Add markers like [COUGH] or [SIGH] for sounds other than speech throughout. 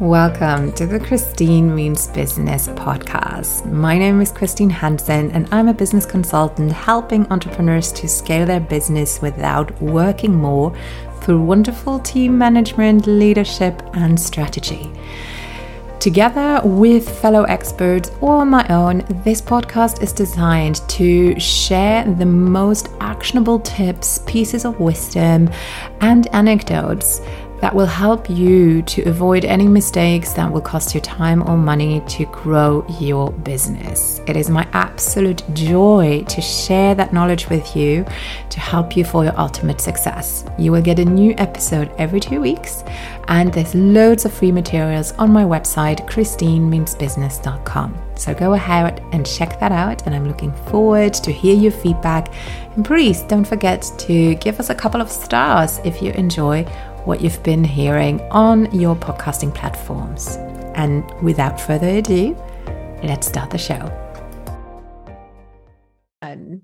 Welcome to the Christine Means Business podcast. My name is Christine Hansen, and I'm a business consultant helping entrepreneurs to scale their business without working more through wonderful team management, leadership, and strategy. Together with fellow experts or my own, this podcast is designed to share the most actionable tips, pieces of wisdom, and anecdotes that will help you to avoid any mistakes that will cost you time or money to grow your business. It is my absolute joy to share that knowledge with you to help you for your ultimate success. You will get a new episode every two weeks, and there's loads of free materials on my website, christinemeansbusiness.com. So go ahead and check that out, and I'm looking forward to hear your feedback. And please don't forget to give us a couple of stars if you enjoy what you've been hearing on your podcasting platforms. And without further ado, let's start the show. Um,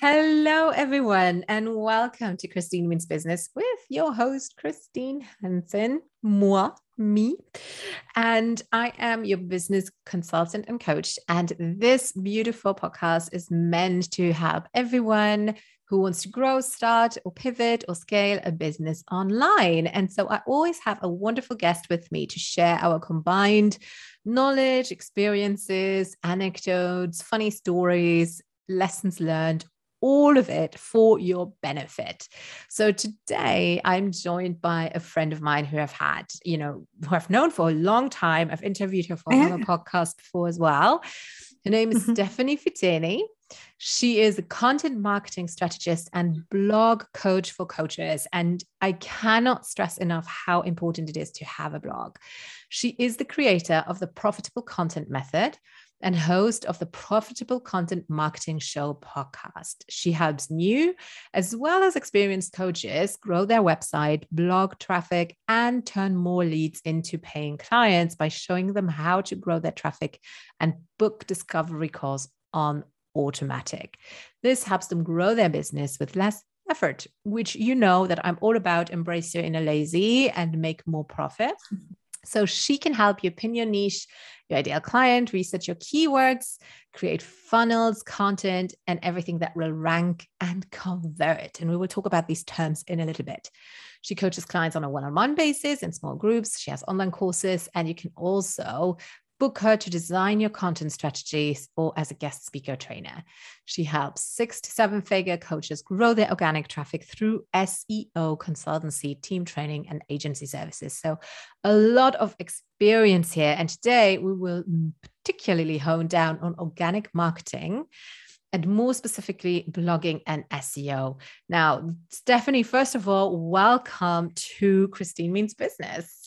hello, everyone, and welcome to Christine Means Business with your host, Christine Hansen, moi, me. And I am your business consultant and coach. And this beautiful podcast is meant to help everyone who wants to grow, start, or pivot or scale a business online. And so I always have a wonderful guest with me to share our combined knowledge, experiences, anecdotes, funny stories, lessons learned, all of it for your benefit. So today I'm joined by a friend of mine who I've had, you know, who I've known for a long time. I've interviewed her for another [LAUGHS] podcast before as well. Her name is mm-hmm. Stephanie Fiteni. She is a content marketing strategist and blog coach for coaches. And I cannot stress enough how important it is to have a blog. She is the creator of the Profitable Content Method and host of the Profitable Content Marketing Show podcast. She helps new as well as experienced coaches grow their website, blog traffic, and turn more leads into paying clients by showing them how to grow their traffic and book discovery calls on automatic. This helps them grow their business with less effort, which you know that I'm all about embrace your inner lazy and make more profit. [LAUGHS] So she can help you pin your niche, your ideal client, research your keywords, create funnels, content, and everything that will rank and convert. And we will talk about these terms in a little bit. She coaches clients on a one on one basis in small groups. She has online courses, and you can also book her to design your content strategies or as a guest speaker trainer. She helps six to seven figure coaches grow their organic traffic through SEO consultancy, team training, and agency services. So, a lot of experience here. And today we will particularly hone down on organic marketing and more specifically, blogging and SEO. Now, Stephanie, first of all, welcome to Christine Means Business.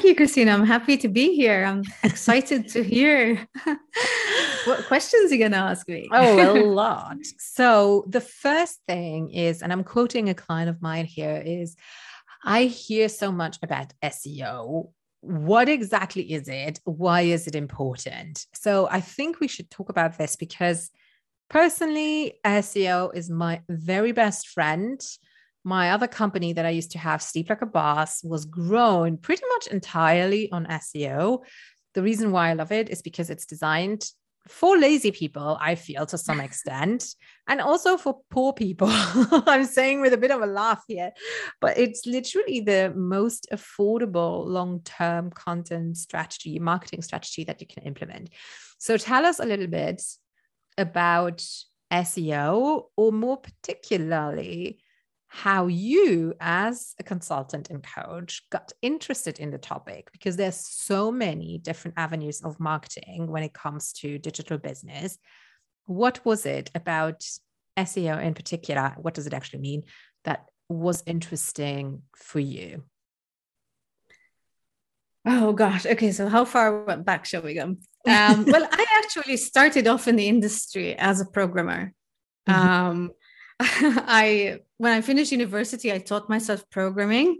Thank you, Christina. I'm happy to be here. I'm [LAUGHS] excited to hear [LAUGHS] what questions you're going to ask me. oh, a [LAUGHS] lot. So, the first thing is, and I'm quoting a client of mine here, is I hear so much about SEO. What exactly is it? Why is it important? So, I think we should talk about this because personally, SEO is my very best friend my other company that I used to have, Sleep Like a Boss, was grown pretty much entirely on SEO. The reason why I love it is because it's designed for lazy people, I feel to some [LAUGHS] extent, and also for poor people. [LAUGHS] I'm saying with a bit of a laugh here, but it's literally the most affordable long term content strategy, marketing strategy that you can implement. So tell us a little bit about SEO, or more particularly, how you as a consultant and coach got interested in the topic because there's so many different avenues of marketing when it comes to digital business. What was it about SEO in particular what does it actually mean that was interesting for you? Oh gosh. Okay so how far back shall we go? Um, [LAUGHS] well i actually started off in the industry as a programmer. Mm-hmm. um, [LAUGHS] I when I finished university, I taught myself programming.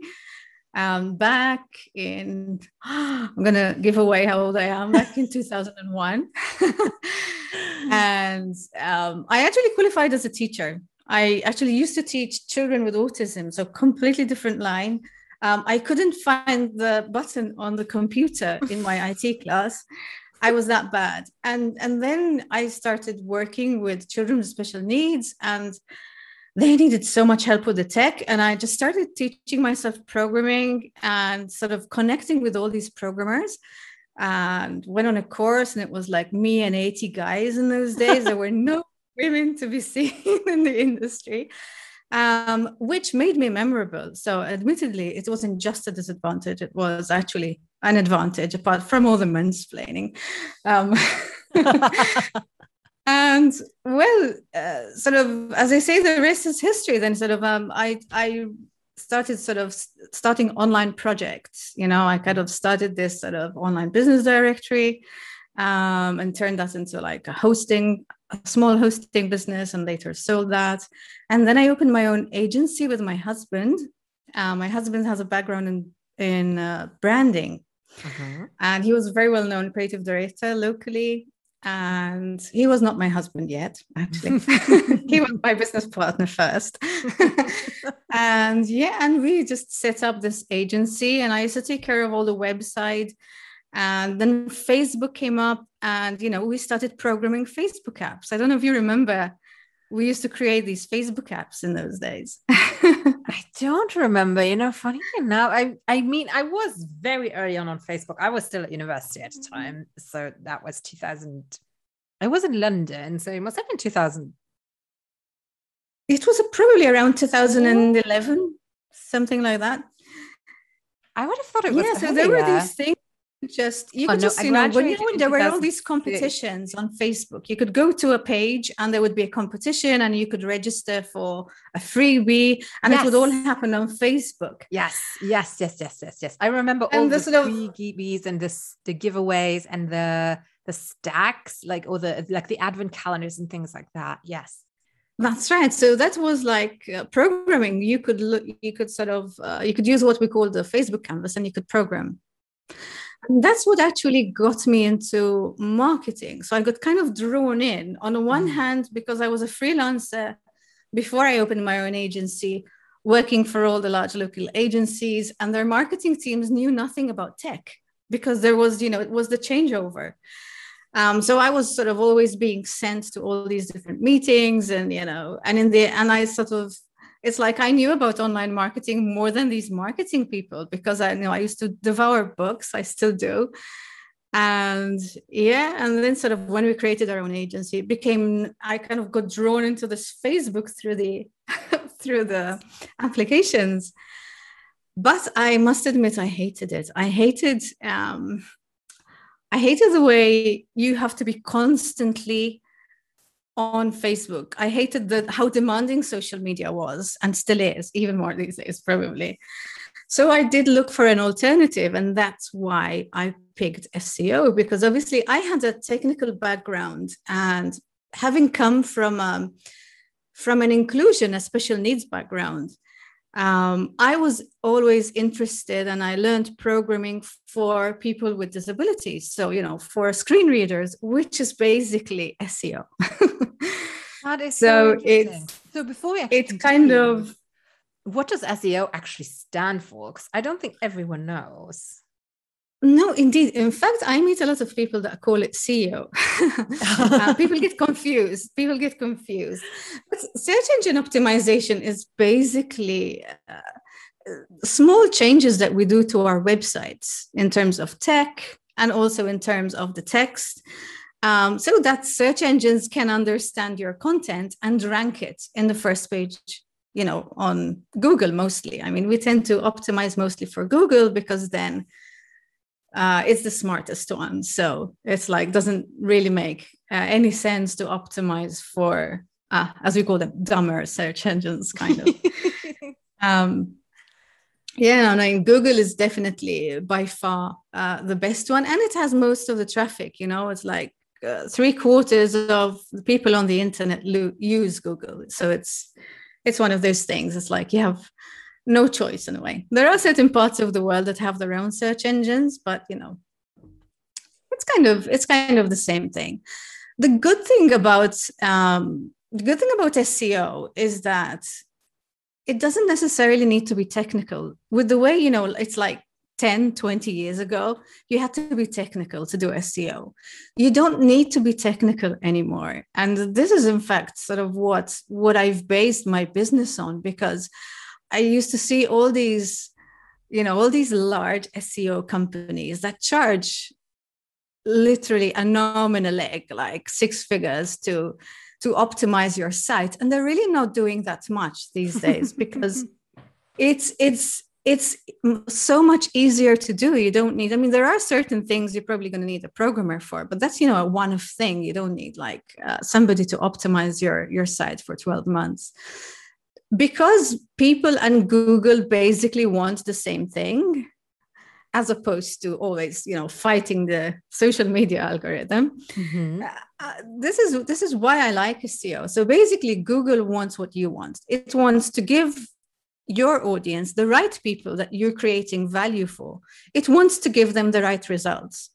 Um, back in [GASPS] I'm gonna give away how old I am. Back in 2001, [LAUGHS] and um, I actually qualified as a teacher. I actually used to teach children with autism, so completely different line. Um, I couldn't find the button on the computer in my [LAUGHS] IT class. I was that bad. And, and then I started working with children with special needs and they needed so much help with the tech. And I just started teaching myself programming and sort of connecting with all these programmers and went on a course and it was like me and 80 guys in those days there were no [LAUGHS] women to be seen in the industry um, which made me memorable so admittedly it wasn't just a disadvantage it was actually an advantage apart from all the mansplaining um, [LAUGHS] [LAUGHS] and well uh, sort of as i say the rest is history then sort of um, i i started sort of starting online projects. You know, I kind of started this sort of online business directory um, and turned that into like a hosting, a small hosting business, and later sold that. And then I opened my own agency with my husband. Uh, my husband has a background in in uh, branding, uh-huh. and he was a very well known creative director locally and he was not my husband yet actually. [LAUGHS] He was my business partner first. [LAUGHS] And yeah and we just set up this agency and i used to take care of all the website. And then facebook came up and you know we started programming facebook apps. I don't know if you remember we used to create these facebook apps in those days [LAUGHS] [LAUGHS] i don't remember you know funny enough i i mean i was very early on on facebook. I was still at university at the mm-hmm. time so that was 2000 i was in london so it must have been 2000 it was probably around 2011 something like that. I would have thought it was yeah so there were these things just you oh, could no, just you know when, you know, when there were all these competitions on facebook you could go to a page and there would be a competition and you could register for a freebie and yes. it would all happen on facebook yes yes yes yes yes yes i remember and all the, the sort of freebies and this the giveaways and the the stacks like or the like the advent calendars and things like that yes that's right. So that was like uh, programming. You could look, you could sort of, uh, you could use what we call the Facebook canvas, and you could program. And that's what actually got me into marketing. So I got kind of drawn in on the one mm. hand, because I was a freelancer before I opened my own agency, working for all the large local agencies, and their marketing teams knew nothing about tech because there was, you know, it was the changeover. Um, so I was sort of always being sent to all these different meetings, and you know, and in the and I sort of it's like I knew about online marketing more than these marketing people because I you know I used to devour books, I still do. And yeah, and then sort of when we created our own agency, it became I kind of got drawn into this Facebook through the [LAUGHS] through the applications. But I must admit, I hated it. I hated um, I hated the way you have to be constantly on Facebook. I hated the how demanding social media was and still is, even more these days, probably. So I did look for an alternative, and that's why I picked SEO because obviously I had a technical background and having come from um, from an inclusion, a special needs background, um, I was always interested and I learned programming for people with disabilities. So, you know, for screen readers, which is basically SEO. [LAUGHS] that is so, so it's so before we it's kind of what does SEO actually stand for? Because I don't think everyone knows. No, indeed. In fact, I meet a lot of people that call it SEO. [LAUGHS] uh, [LAUGHS] people get confused. People get confused. But search engine optimization is basically uh, small changes that we do to our websites in terms of tech and also in terms of the text. Um, so that search engines can understand your content and rank it in the first page you know on google mostly i mean we tend to optimize mostly for google because then uh, it's the smartest one. So it's like doesn't really make uh, any sense to optimize for, uh, as we call them, dumber search engines, kind of. [LAUGHS] um, yeah, I mean, Google is definitely by far uh, the best one, and it has most of the traffic. You know, it's like uh, three quarters of the people on the internet lo- use Google, so it's it's one of those things. It's like you have no choice in a way. There are certain parts of the world that have their own search engines, but you know, it's kind of it's kind of the same thing. The good thing about um, the good thing about SEO is that it doesn't necessarily need to be technical with the way you know it's like 10 20 years ago you had to be technical to do seo you don't need to be technical anymore and this is in fact sort of what what i've based my business on because i used to see all these you know all these large seo companies that charge literally a nominal leg like six figures to to optimize your site. And they're really not doing that much these days [LAUGHS] because it's it's it's so much easier to do. You don't need i mean there are certain things you're probably going to need a programmer for but that's you know a one of thing. You don't need like uh, somebody to optimize your your site for 12 months because people and google basically want the same thing as opposed to always you know fighting the social media algorithm mm-hmm. uh, uh this is this is why i like seo so basically google wants what you want. It wants to give your audience the right people that you're creating value for. It wants to give them the right results.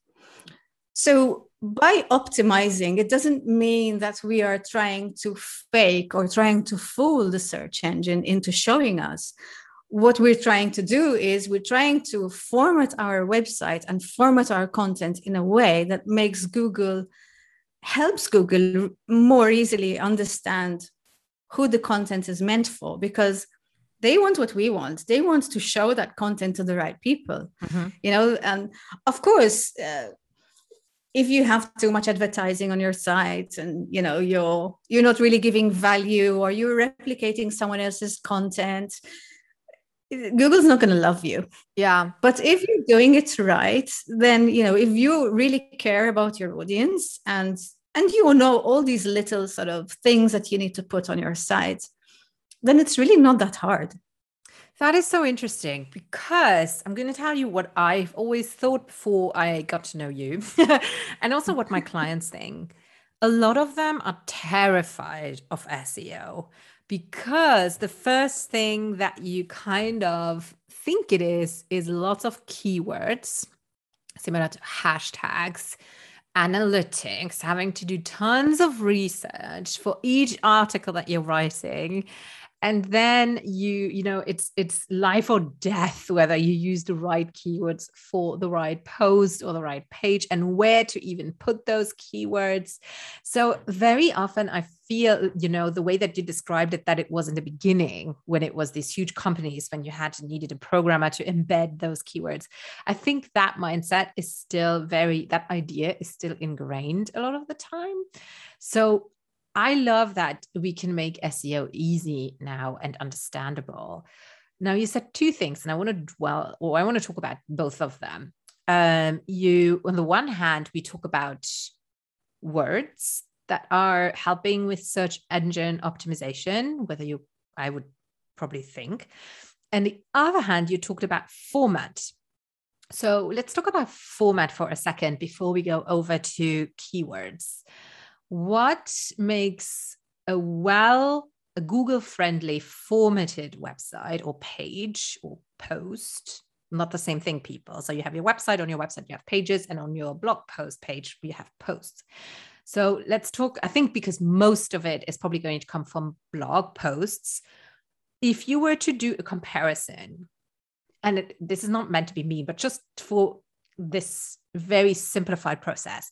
So by optimizing it doesn't mean that we are trying to fake or trying to fool the search engine into showing us. What we're trying to do is we're trying to format our website and format our content in a way that makes Google helps Google more easily understand who the content is meant for because they want what we want. They want to show that content to the right people. Mm-hmm. you know and of course uh, if you have too much advertising on your site and you know you're you're not really giving value or you're replicating someone else's content Google's not going to love you. Yeah. But if you're doing it right, then, you know, if you really care about your audience and and you know all these little sort of things that you need to put on your site, then it's really not that hard. That is so interesting because I'm going to tell you what I've always thought before I got to know you, [LAUGHS] and also what my clients think. A lot of them are terrified of SEO because the first thing that you kind of think it is is lots of keywords similar to hashtags analytics having to do tons of research for each article that you're writing and then you you know it's it's life or death whether you use the right keywords for the right post or the right page and where to even put those keywords. So very often i feel you know the way that you described it that it was in the beginning when it was these huge companies when you had needed a programmer to embed those keywords. I think that mindset is still very that idea is still ingrained a lot of the time. So I love that we can make SEO easy now and understandable. Now, you said two things, and I want to dwell, or I want to talk about both of them. Um, you, on the one hand, we talk about words that are helping with search engine optimization, whether you, I would probably think. And the other hand, you talked about format. So let's talk about format for a second before we go over to keywords what makes a well a google friendly formatted website or page or post not the same thing people? So you have your website on your website you have pages and on your blog post page you have posts. So let's talk i think because most of it is probably going to come from blog posts. If you were to do a comparison and it, this is not meant to be mean but just for this very simplified process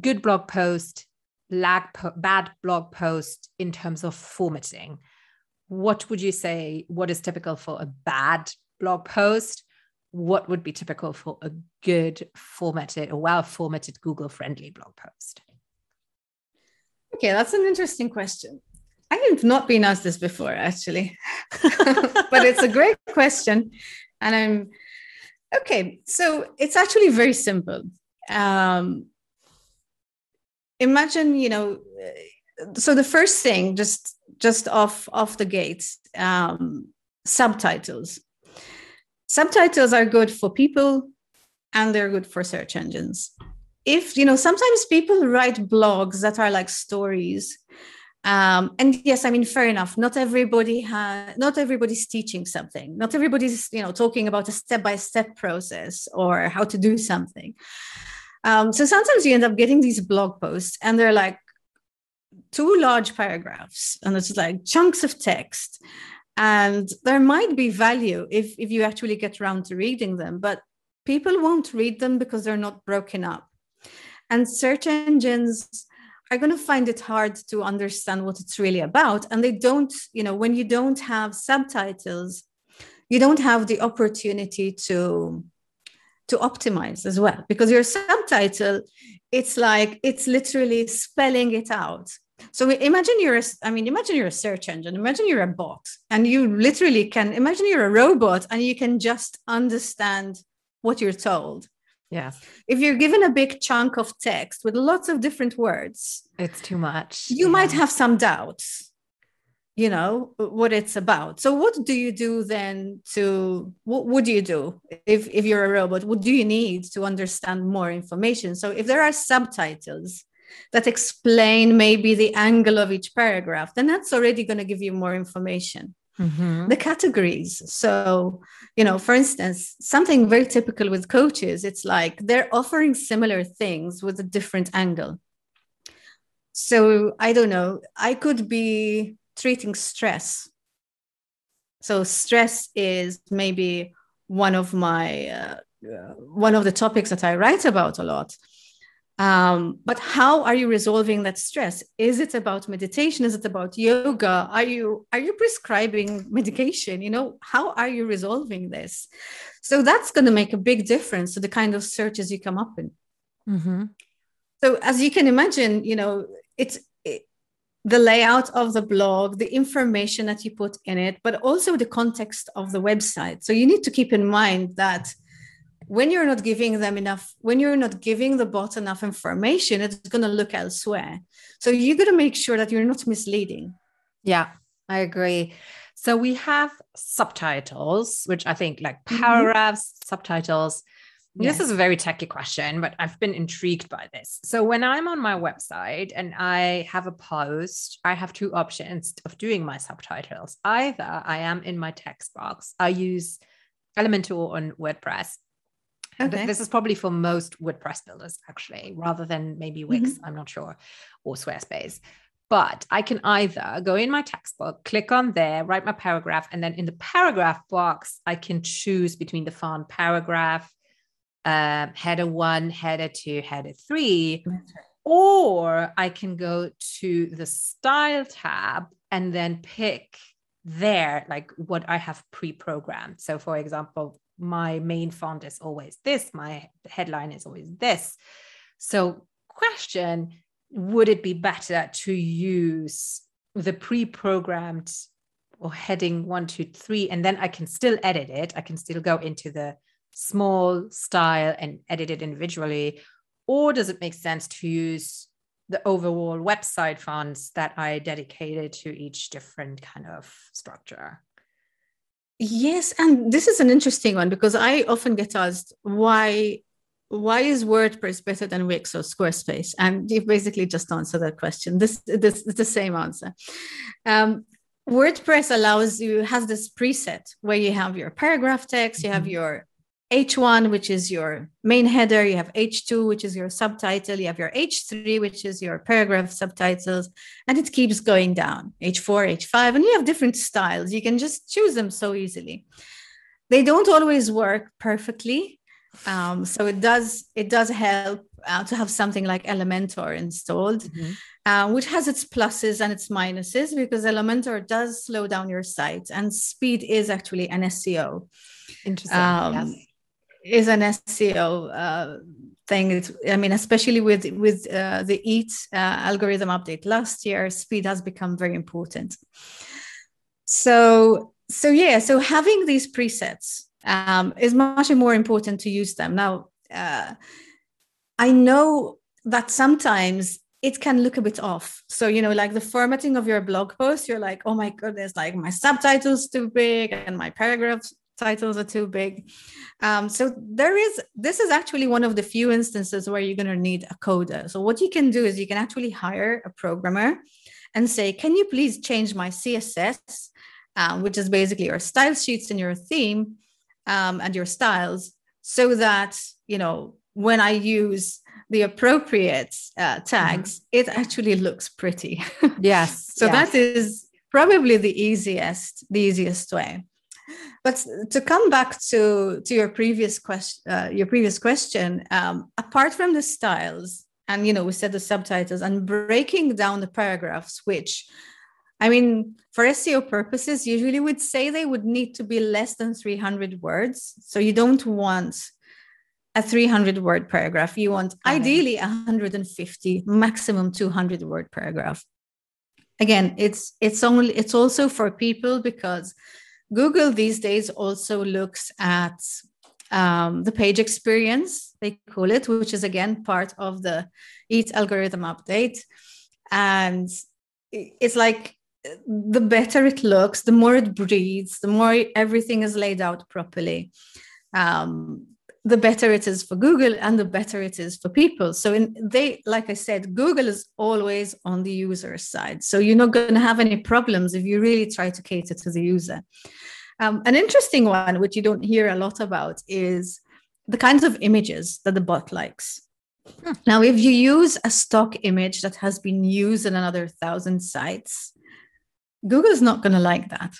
good blog post po- bad blog post in terms of formatting. What would you say what is typical for a bad blog post? What would be typical for a good formatted a well formatted google friendly blog post? Okay that's an interesting question. I have not been asked this before actually. [LAUGHS] But it's a great question and i'm okay so it's actually very simple. Um, imagine you know so the first thing just just off off the gates um, subtitles. Subtitles are good for people and they're good for search engines. If you know sometimes people write blogs that are like stories um, and yes i mean fair enough not everybody has not everybody's teaching something. Not everybody's you know talking about a step-by-step process or how to do something um, so sometimes you end up getting these blog posts and they're like two large paragraphs and it's like chunks of text. and there might be value if if you actually get around to reading them but people won't read them because they're not broken up and search engines are going to find it hard to understand what it's really about and they don't you know when you don't have subtitles you don't have the opportunity to to optimize as well. Because your subtitle it's like it's literally spelling it out. So imagine you're a, i mean imagine you're a search engine. Imagine you're a bot and you literally can imagine you're a robot and you can just understand what you're told. Yeah. If you're given a big chunk of text with lots of different words it's too much. you yeah. might have some doubts you know what it's about. So what do you do then to what would you do if if you're a robot? What do you need to understand more information? So if there are subtitles that explain maybe the angle of each paragraph then that's already going to give you more information. Mm-hmm. the categories. So you know for instance something very typical with coaches it's like they're offering similar things with a different angle. So i don't know i could be treating stress. So stress is maybe one of my uh, one of the topics that I write about a lot. Um, but how are you resolving that stress? Is it about meditation? Is it about yoga? Are you are you prescribing medication? You know, how are you resolving this? So that's going to make a big difference to the kind of searches you come up in. Mm-hmm. So as you can imagine, you know, it's the layout of the blog, the information that you put in it, but also the context of the website. So you need to keep in mind that when you're not giving them enough, when you're not giving the bot enough information, it's going to look elsewhere. So you got to make sure that you're not misleading. Yeah, I agree. So we have subtitles, which I think like mm-hmm. paragraphs, mm-hmm. subtitles, this is a very techy question, but I've been intrigued by this. So when I'm on my website and I have a post, I have two options of doing my subtitles. Either I am in my text box, I use Elementor on WordPress. Okay. This is probably for most WordPress builders, actually, rather than maybe Wix, mm-hmm. I'm not sure, or Squarespace. But I can either go in my textbook, click on there, write my paragraph, and then in the paragraph box, I can choose between the font paragraph, um, header one, header two, header three. Or I can go to the style tab and then pick there, like what I have pre programmed. So, for example, my main font is always this, my headline is always this. So, question would it be better to use the pre programmed or heading one, two, three, and then I can still edit it? I can still go into the small style and edit it individually? Or does it make sense to use the overall website fonts that I dedicated to each different kind of structure? Yes, and this is an interesting one because I often get asked why why is WordPress better than Wix or Squarespace? And you basically just answered that question. This this is the same answer. Um, WordPress allows you has this preset where you have your paragraph text, you have mm-hmm. your H1, which is your main header, you have H2, which is your subtitle, you have your H3, which is your paragraph subtitles, and it keeps going down H4, H5, and you have different styles. You can just choose them so easily. They don't always work perfectly. Um, so it does it does help uh, to have something like Elementor installed, mm-hmm. uh, which has its pluses and its minuses because Elementor does slow down your site, and speed is actually an SEO. Interesting. Um, yes is an SEO uh, thing. It's, I mean, especially with with uh, the EAT uh, algorithm update last year, speed has become very important. So so yeah, so having these presets um, is much more important to use them now. Uh, I know that sometimes it can look a bit off. So, you know, like the formatting of your blog post, you're like, oh my goodness, like my subtitles too big and my paragraphs titles are too big. Um, so there is this is actually one of the few instances where you're going to need a coder. So what you can do is you can actually hire a programmer and say, can you please change my CSS, um, which is basically your style sheets and your theme um, and your styles, so that you know when I use the appropriate uh, tags, mm-hmm. it actually looks pretty. [LAUGHS] Yes. so yes. that is probably the easiest, the easiest way. But to come back to to your previous question, uh, your previous question, um, apart from the styles, and you know, we said the subtitles and breaking down the paragraphs, which I mean, for SEO purposes, usually would say they would need to be less than 300 words. So you don't want a 300 word paragraph. You want ideally 150, maximum 200 word paragraph. Again, it's it's only it's also for people because Google these days also looks at um, the page experience, they call it, which is again part of the EAT algorithm update. And it's like the better it looks, the more it breathes, the more everything is laid out properly. Um, the better it is for Google and the better it is for people. So in they, like I said, Google is always on the user side. So you're not going to have any problems if you really try to cater to the user. Um, an interesting one, which you don't hear a lot about, is the kinds of images that the bot likes. Hmm. Now, if you use a stock image that has been used in another thousand sites, Google's not going to like that.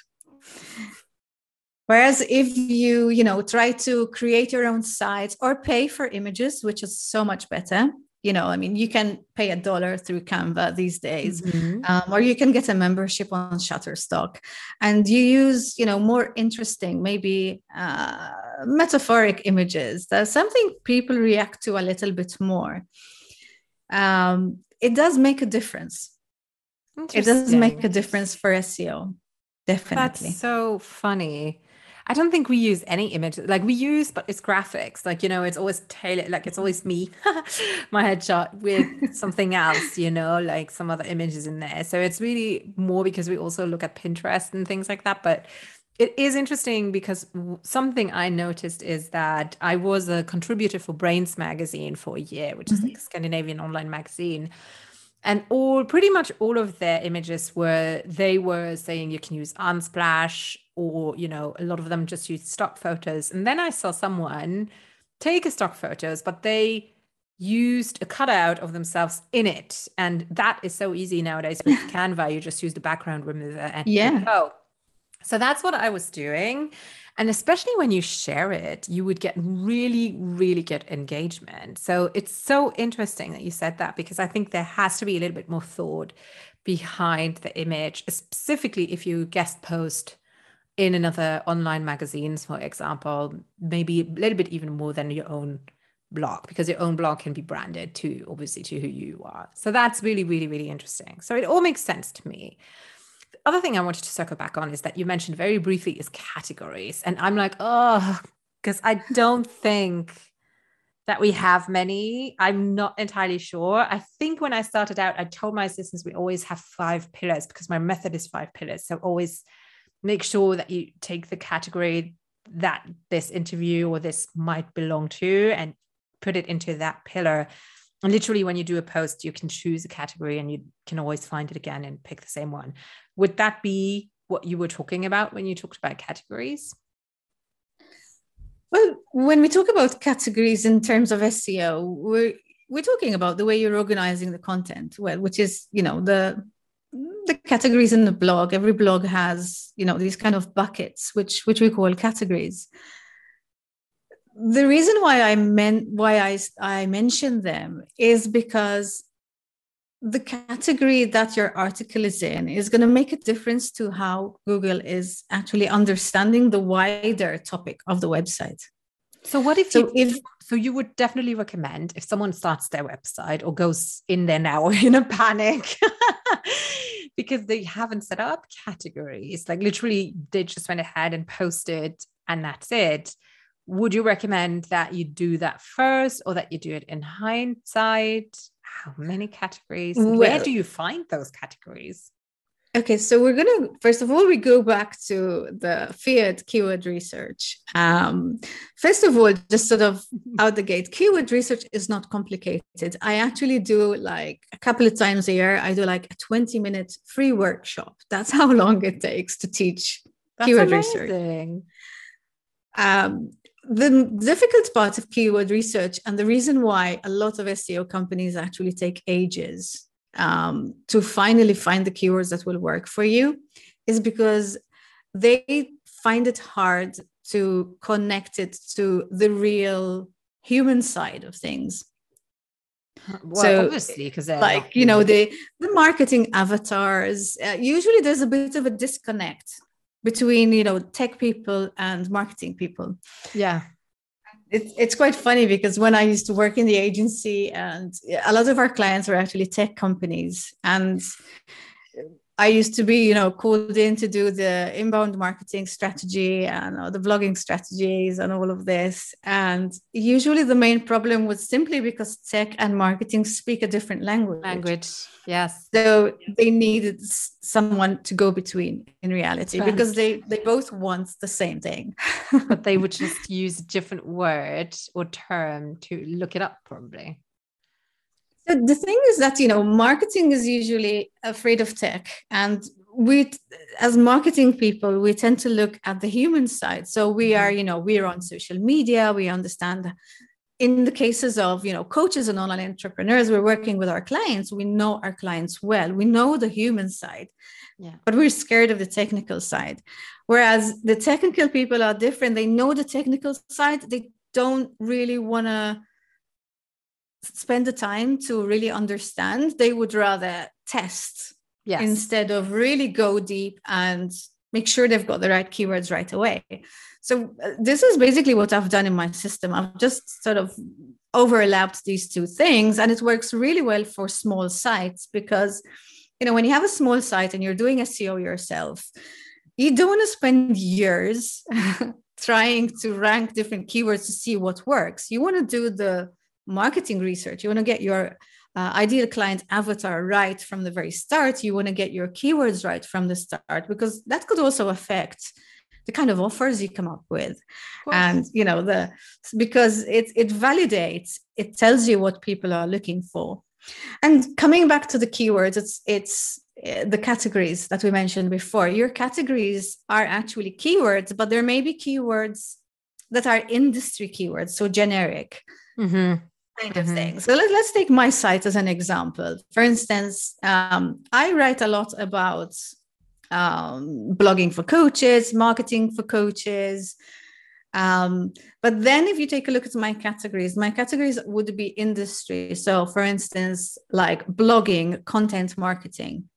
Whereas if you, you know, try to create your own site or pay for images, which is so much better, you know, I mean, you can pay a dollar through Canva these days, mm-hmm. um, or you can get a membership on Shutterstock, and you use, you know, more interesting, maybe uh, metaphoric images. That's something people react to a little bit more. Um, it does make a difference it does make a difference for SEO. Definitely. That's so funny. I don't think we use any images. Like we use, but it's graphics. Like, you know, it's always tailored, like it's always me, [LAUGHS] my headshot with something else, you know, like some other images in there. So it's really more because we also look at Pinterest and things like that. But it is interesting because something I noticed is that I was a contributor for Brainz magazine for a year, which mm-hmm. is like a Scandinavian online magazine and all pretty much all of their images were they were saying you can use unsplash or you know a lot of them just use stock photos. And then i saw someone take a stock photos but they used a cutout of themselves in it. And that is so easy nowadays with [LAUGHS] canva. You just use the background remover and yeah. go. So that's what i was doing and especially when you share it, you would get really, really good engagement. So it's so interesting that you said that because I think there has to be a little bit more thought behind the image, specifically if you guest post in another online magazines, for example, maybe a little bit even more than your own blog because your own blog can be branded to obviously to who you are. So that's really, really, really interesting. So it all makes sense to me other thing I wanted to circle back on is that you mentioned very briefly is categories. And I'm like, oh, because I don't think that we have many. I'm not entirely sure. I think when I started out, I told my assistants we always have five pillars because my method is five pillars. So always make sure that you take the category that this interview or this might belong to and put it into that pillar literally when you do a post you can choose a category and you can always find it again and pick the same one. Would that be what you were talking about when you talked about categories? Well when we talk about categories in terms of seo we're we're talking about the way you're organizing the content well which is you know the the categories in the blog. Every blog has you know these kind of buckets which which we call categories the reason why I meant why I I mentioned them is because the category that your article is in is going to make a difference to how Google is actually understanding the wider topic of the website. So what if so you if so you would definitely recommend if someone starts their website or goes in there now [LAUGHS] in a panic? [LAUGHS] Because they haven't set up categories. Like literally they just went ahead and posted and that's it would you recommend that you do that first or that you do it in hindsight? How many categories? Well, Where do you find those categories? Okay, so we're gonna first of all we go back to the fiat keyword research. Um, first of all, just sort of [LAUGHS] out the gate, keyword research is not complicated. I actually do like a couple of times a year. I do like a twenty-minute free workshop. That's how long it takes to teach That's keyword amazing. research. Um, the difficult part of keyword research and the reason why a lot of SEO companies actually take ages um, to finally find the keywords that will work for you is because they find it hard to connect it to the real human side of things. Well, so obviously, because like you know the the marketing avatars, uh, usually there's a bit of a disconnect between you know tech people and marketing people. Yeah, it's, it's quite funny because when I used to work in the agency, and a lot of our clients were actually tech companies, and I used to be, you know, called in to do the inbound marketing strategy and uh, the blogging strategies and all of this. And usually the main problem was simply because tech and marketing speak a different language. Language, yes. So they needed someone to go between in reality because they they both want the same thing. but they would [LAUGHS] just use a different word or term to look it up, probably the thing is that you know marketing is usually afraid of tech. And we as marketing people we tend to look at the human side. So we mm-hmm. are you know we're on social media. We understand in the cases of you know coaches and online entrepreneurs we're working with our clients. We know our clients well. We know the human side yeah. but we're scared of the technical side. Whereas the technical people are different. They know the technical side. They don't really want to spend the time to really understand they would rather test yes. instead of really go deep and make sure they've got the right keywords right away. So uh, this is basically what i've done in my system. I've just sort of overlapped these two things and it works really well for small sites because you know when you have a small site and you're doing seo yourself you don't want to spend years [LAUGHS] trying to rank different keywords to see what works. You want to do the marketing research. You want to get your uh, ideal client avatar right from the very start. You want to get your keywords right from the start because that could also affect the kind of offers you come up with. And you know the because it it validates it tells you what people are looking for. And coming back to the keywords it's it's uh, the categories that we mentioned before. Your categories are actually keywords but there may be keywords that are industry keywords so generic. Mm-hmm kind of mm-hmm. thing. So let, us take my site as an example. For instance, um, I write a lot about um, blogging for coaches, marketing for coaches. Um, but then if you take a look at my categories, my categories would be industry. So for instance, like blogging, content marketing,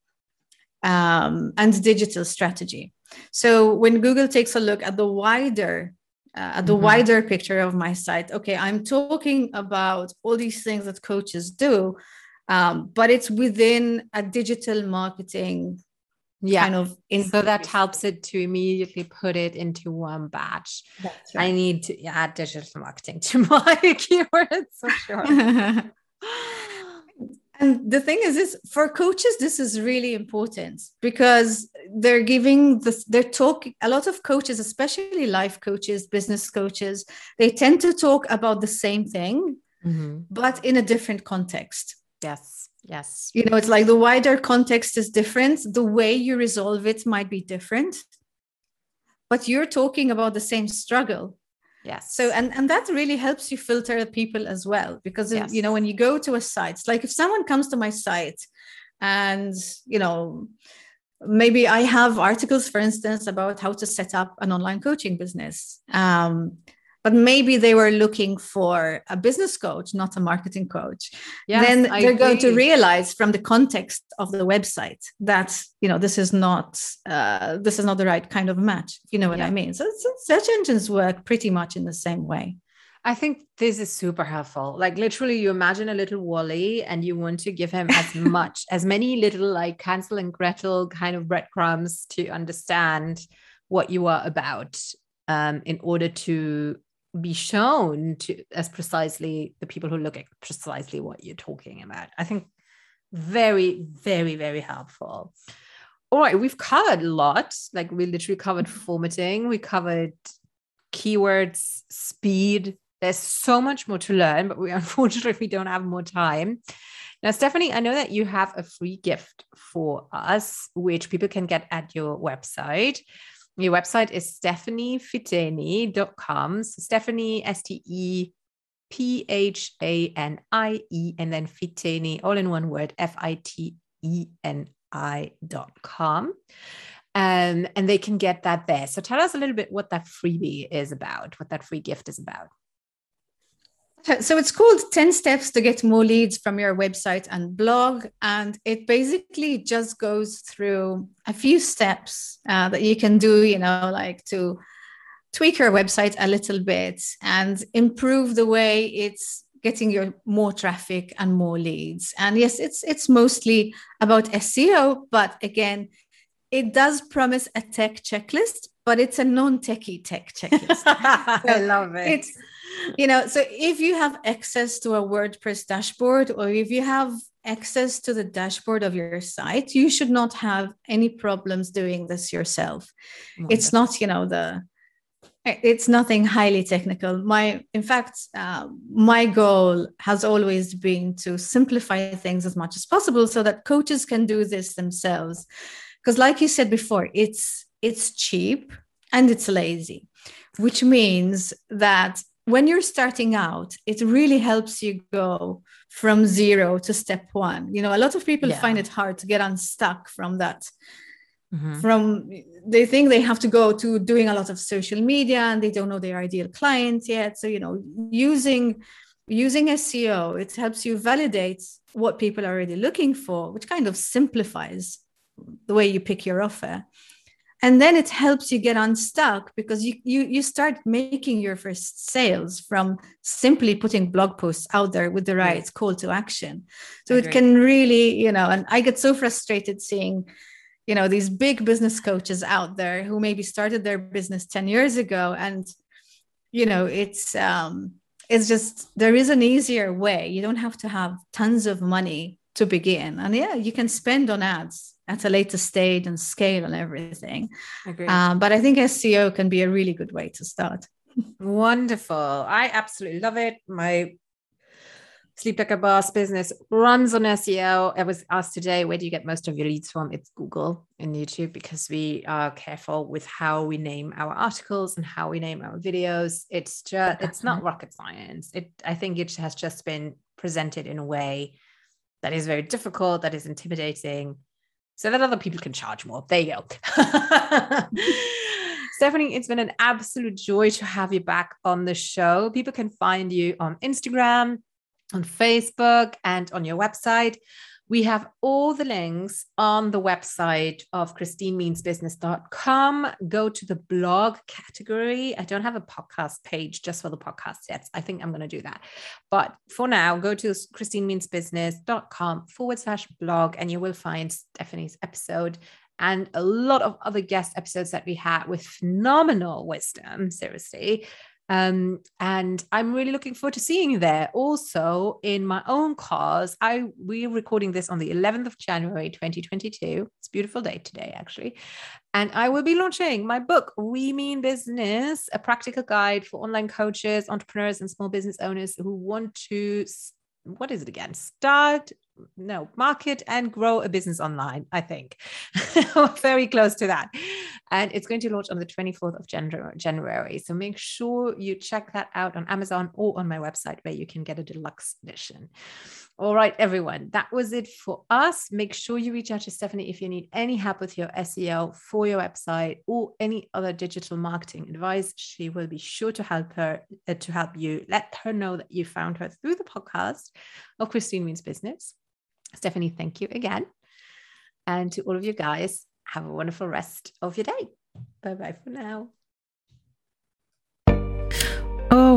um, and digital strategy. So when Google takes a look at the wider uh, the mm-hmm. wider picture of my site okay i'm talking about all these things that coaches do um, but it's within a digital marketing yeah. kind of so that helps it to immediately put it into one batch right. i need to add digital marketing to [LAUGHS] my keywords for sure [LAUGHS] and the thing is is for coaches this is really important because they're giving this they're talking a lot of coaches especially life coaches business coaches they tend to talk about the same thing mm-hmm. but in a different context. Yes yes. You know it's like the wider context is different. The way you resolve it might be different but you're talking about the same struggle Yes. So and and that really helps you filter people as well because yes. you know when you go to a site, like if someone comes to my site and you know maybe I have articles, for instance, about how to set up an online coaching business. Um, but maybe they were looking for a business coach, not a marketing coach. Yes, then they're agree. going to realize from the context of the website that you know this is not uh, this is not the right kind of match. You know what yeah. I mean? So, so search engines work pretty much in the same way. I think this is super helpful. Like literally, you imagine a little WALL-E and you want to give him as [LAUGHS] much, as many little like Hansel and Gretel kind of breadcrumbs to understand what you are about um, in order to be shown to as precisely the people who look at precisely what you're talking about. I think very, very, very helpful. All right, we've covered a lot. Like we literally covered mm-hmm. formatting, we covered keywords, speed. There's so much more to learn, but we [LAUGHS] unfortunately we don't have more time. Now, Stephanie, I know that you have a free gift for us, which people can get at your website. Your website is stephaniefiteni.com. So Stephanie, S T E P H A N I E, and then Fiteni, all in one word, F I T E N I.com. Um, and they can get that there. So tell us a little bit what that freebie is about, what that free gift is about. So it's called 10 Steps to Get More Leads from Your Website and Blog. And it basically just goes through a few steps uh, that you can do, you know, like to tweak your website a little bit and improve the way it's getting your more traffic and more leads. And yes, it's it's mostly about SEO, but again, it does promise a tech checklist, but it's a non-techie tech checklist. [LAUGHS] I love it. It's you know, so if you have access to a WordPress dashboard or if you have access to the dashboard of your site, you should not have any problems doing this yourself. Wonderful. It's not, you know, the it's nothing highly technical my in fact uh, my goal has always been to simplify things as much as possible so that coaches can do this themselves because like you said before it's it's cheap and it's lazy which means that when you're starting out it really helps you go from zero to step one you know a lot of people yeah. find it hard to get unstuck from that mm-hmm. from they think they have to go to doing a lot of social media and they don't know their ideal client yet so you know using using seo it helps you validate what people are already looking for which kind of simplifies the way you pick your offer and then it helps you get unstuck because you, you you start making your first sales from simply putting blog posts out there with the right call to action. So it can really you know and i get so frustrated seeing you know these big business coaches out there who maybe started their business 10 years ago and you know it's um it's just there is an easier way. You don't have to have tons of money to begin. And yeah you can spend on ads at a later stage and scale and everything um, but i think seo can be a really good way to start wonderful i absolutely love it my Sleep Like a Boss business runs on SEO. I was asked today, where do you get most of your leads from? It's Google and YouTube because we are careful with how we name our articles and how we name our videos. It's just, it's not rocket science. It, I think it has just been presented in a way that is very difficult, that is intimidating, so that other people can charge more. There you go. [LAUGHS] Stephanie, it's been an absolute joy to have you back on the show. People can find you on Instagram, on Facebook and on your website. We have all the links on the website of christinemeansbusiness.com. Go to the blog category. I don't have a podcast page just for the podcast yet. I think I'm going to do that. But for now, go to christinemeansbusiness.com forward slash blog and you will find Stephanie's episode and a lot of other guest episodes that we had with phenomenal wisdom, seriously. Um, and I'm really looking forward to seeing you there. Also, in my own cause, I we're recording this on the 11th of January 2022. It's a beautiful day today, actually. And I will be launching my book, We Mean Business, a practical guide for online coaches, entrepreneurs, and small business owners who want to what is it again? Start, no, market and grow a business online, I think. [LAUGHS] Very close to that. And it's going to launch on the 24th of January. So make sure you check that out on Amazon or on my website where you can get a deluxe edition. All right, everyone, that was it for us. Make sure you reach out to Stephanie if you need any help with your SEO for your website or any other digital marketing advice. She will be sure to help her uh, to help you. Let her know that you found her through the podcast of Christine Means Business. Stephanie, thank you again. And to all of you guys, have a wonderful rest of your day. Bye bye for now.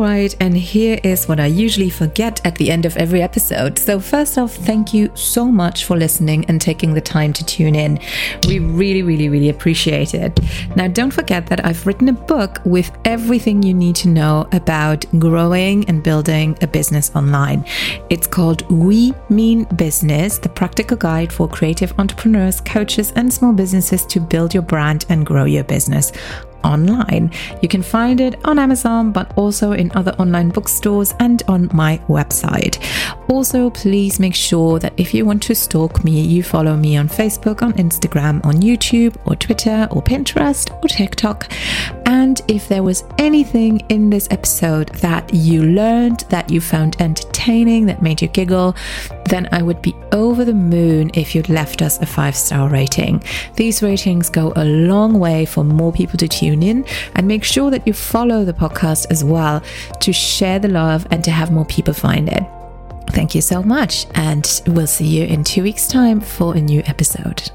Right, and here is what I usually forget at the end of every episode. So, first off, thank you so much for listening and taking the time to tune in. We really, really, really appreciate it. Now, don't forget that I've written a book with everything you need to know about growing and building a business online. It's called We Mean Business, the practical guide for creative entrepreneurs, coaches, and small businesses to build your brand and grow your business online. You can find it on Amazon, but also in other online bookstores and on my website. Also, please make sure that if you want to stalk me, you follow me on Facebook, on Instagram, on YouTube, or Twitter, or Pinterest, or TikTok. And if there was anything in this episode that you learned, that you found entertaining, that made you giggle, then I would be over the moon if you'd left us a five star rating. These ratings go a long way for more people to tune in and make sure that you follow the podcast as well to share the love and to have more people find it. Thank you so much, and we'll see you in two weeks' time for a new episode.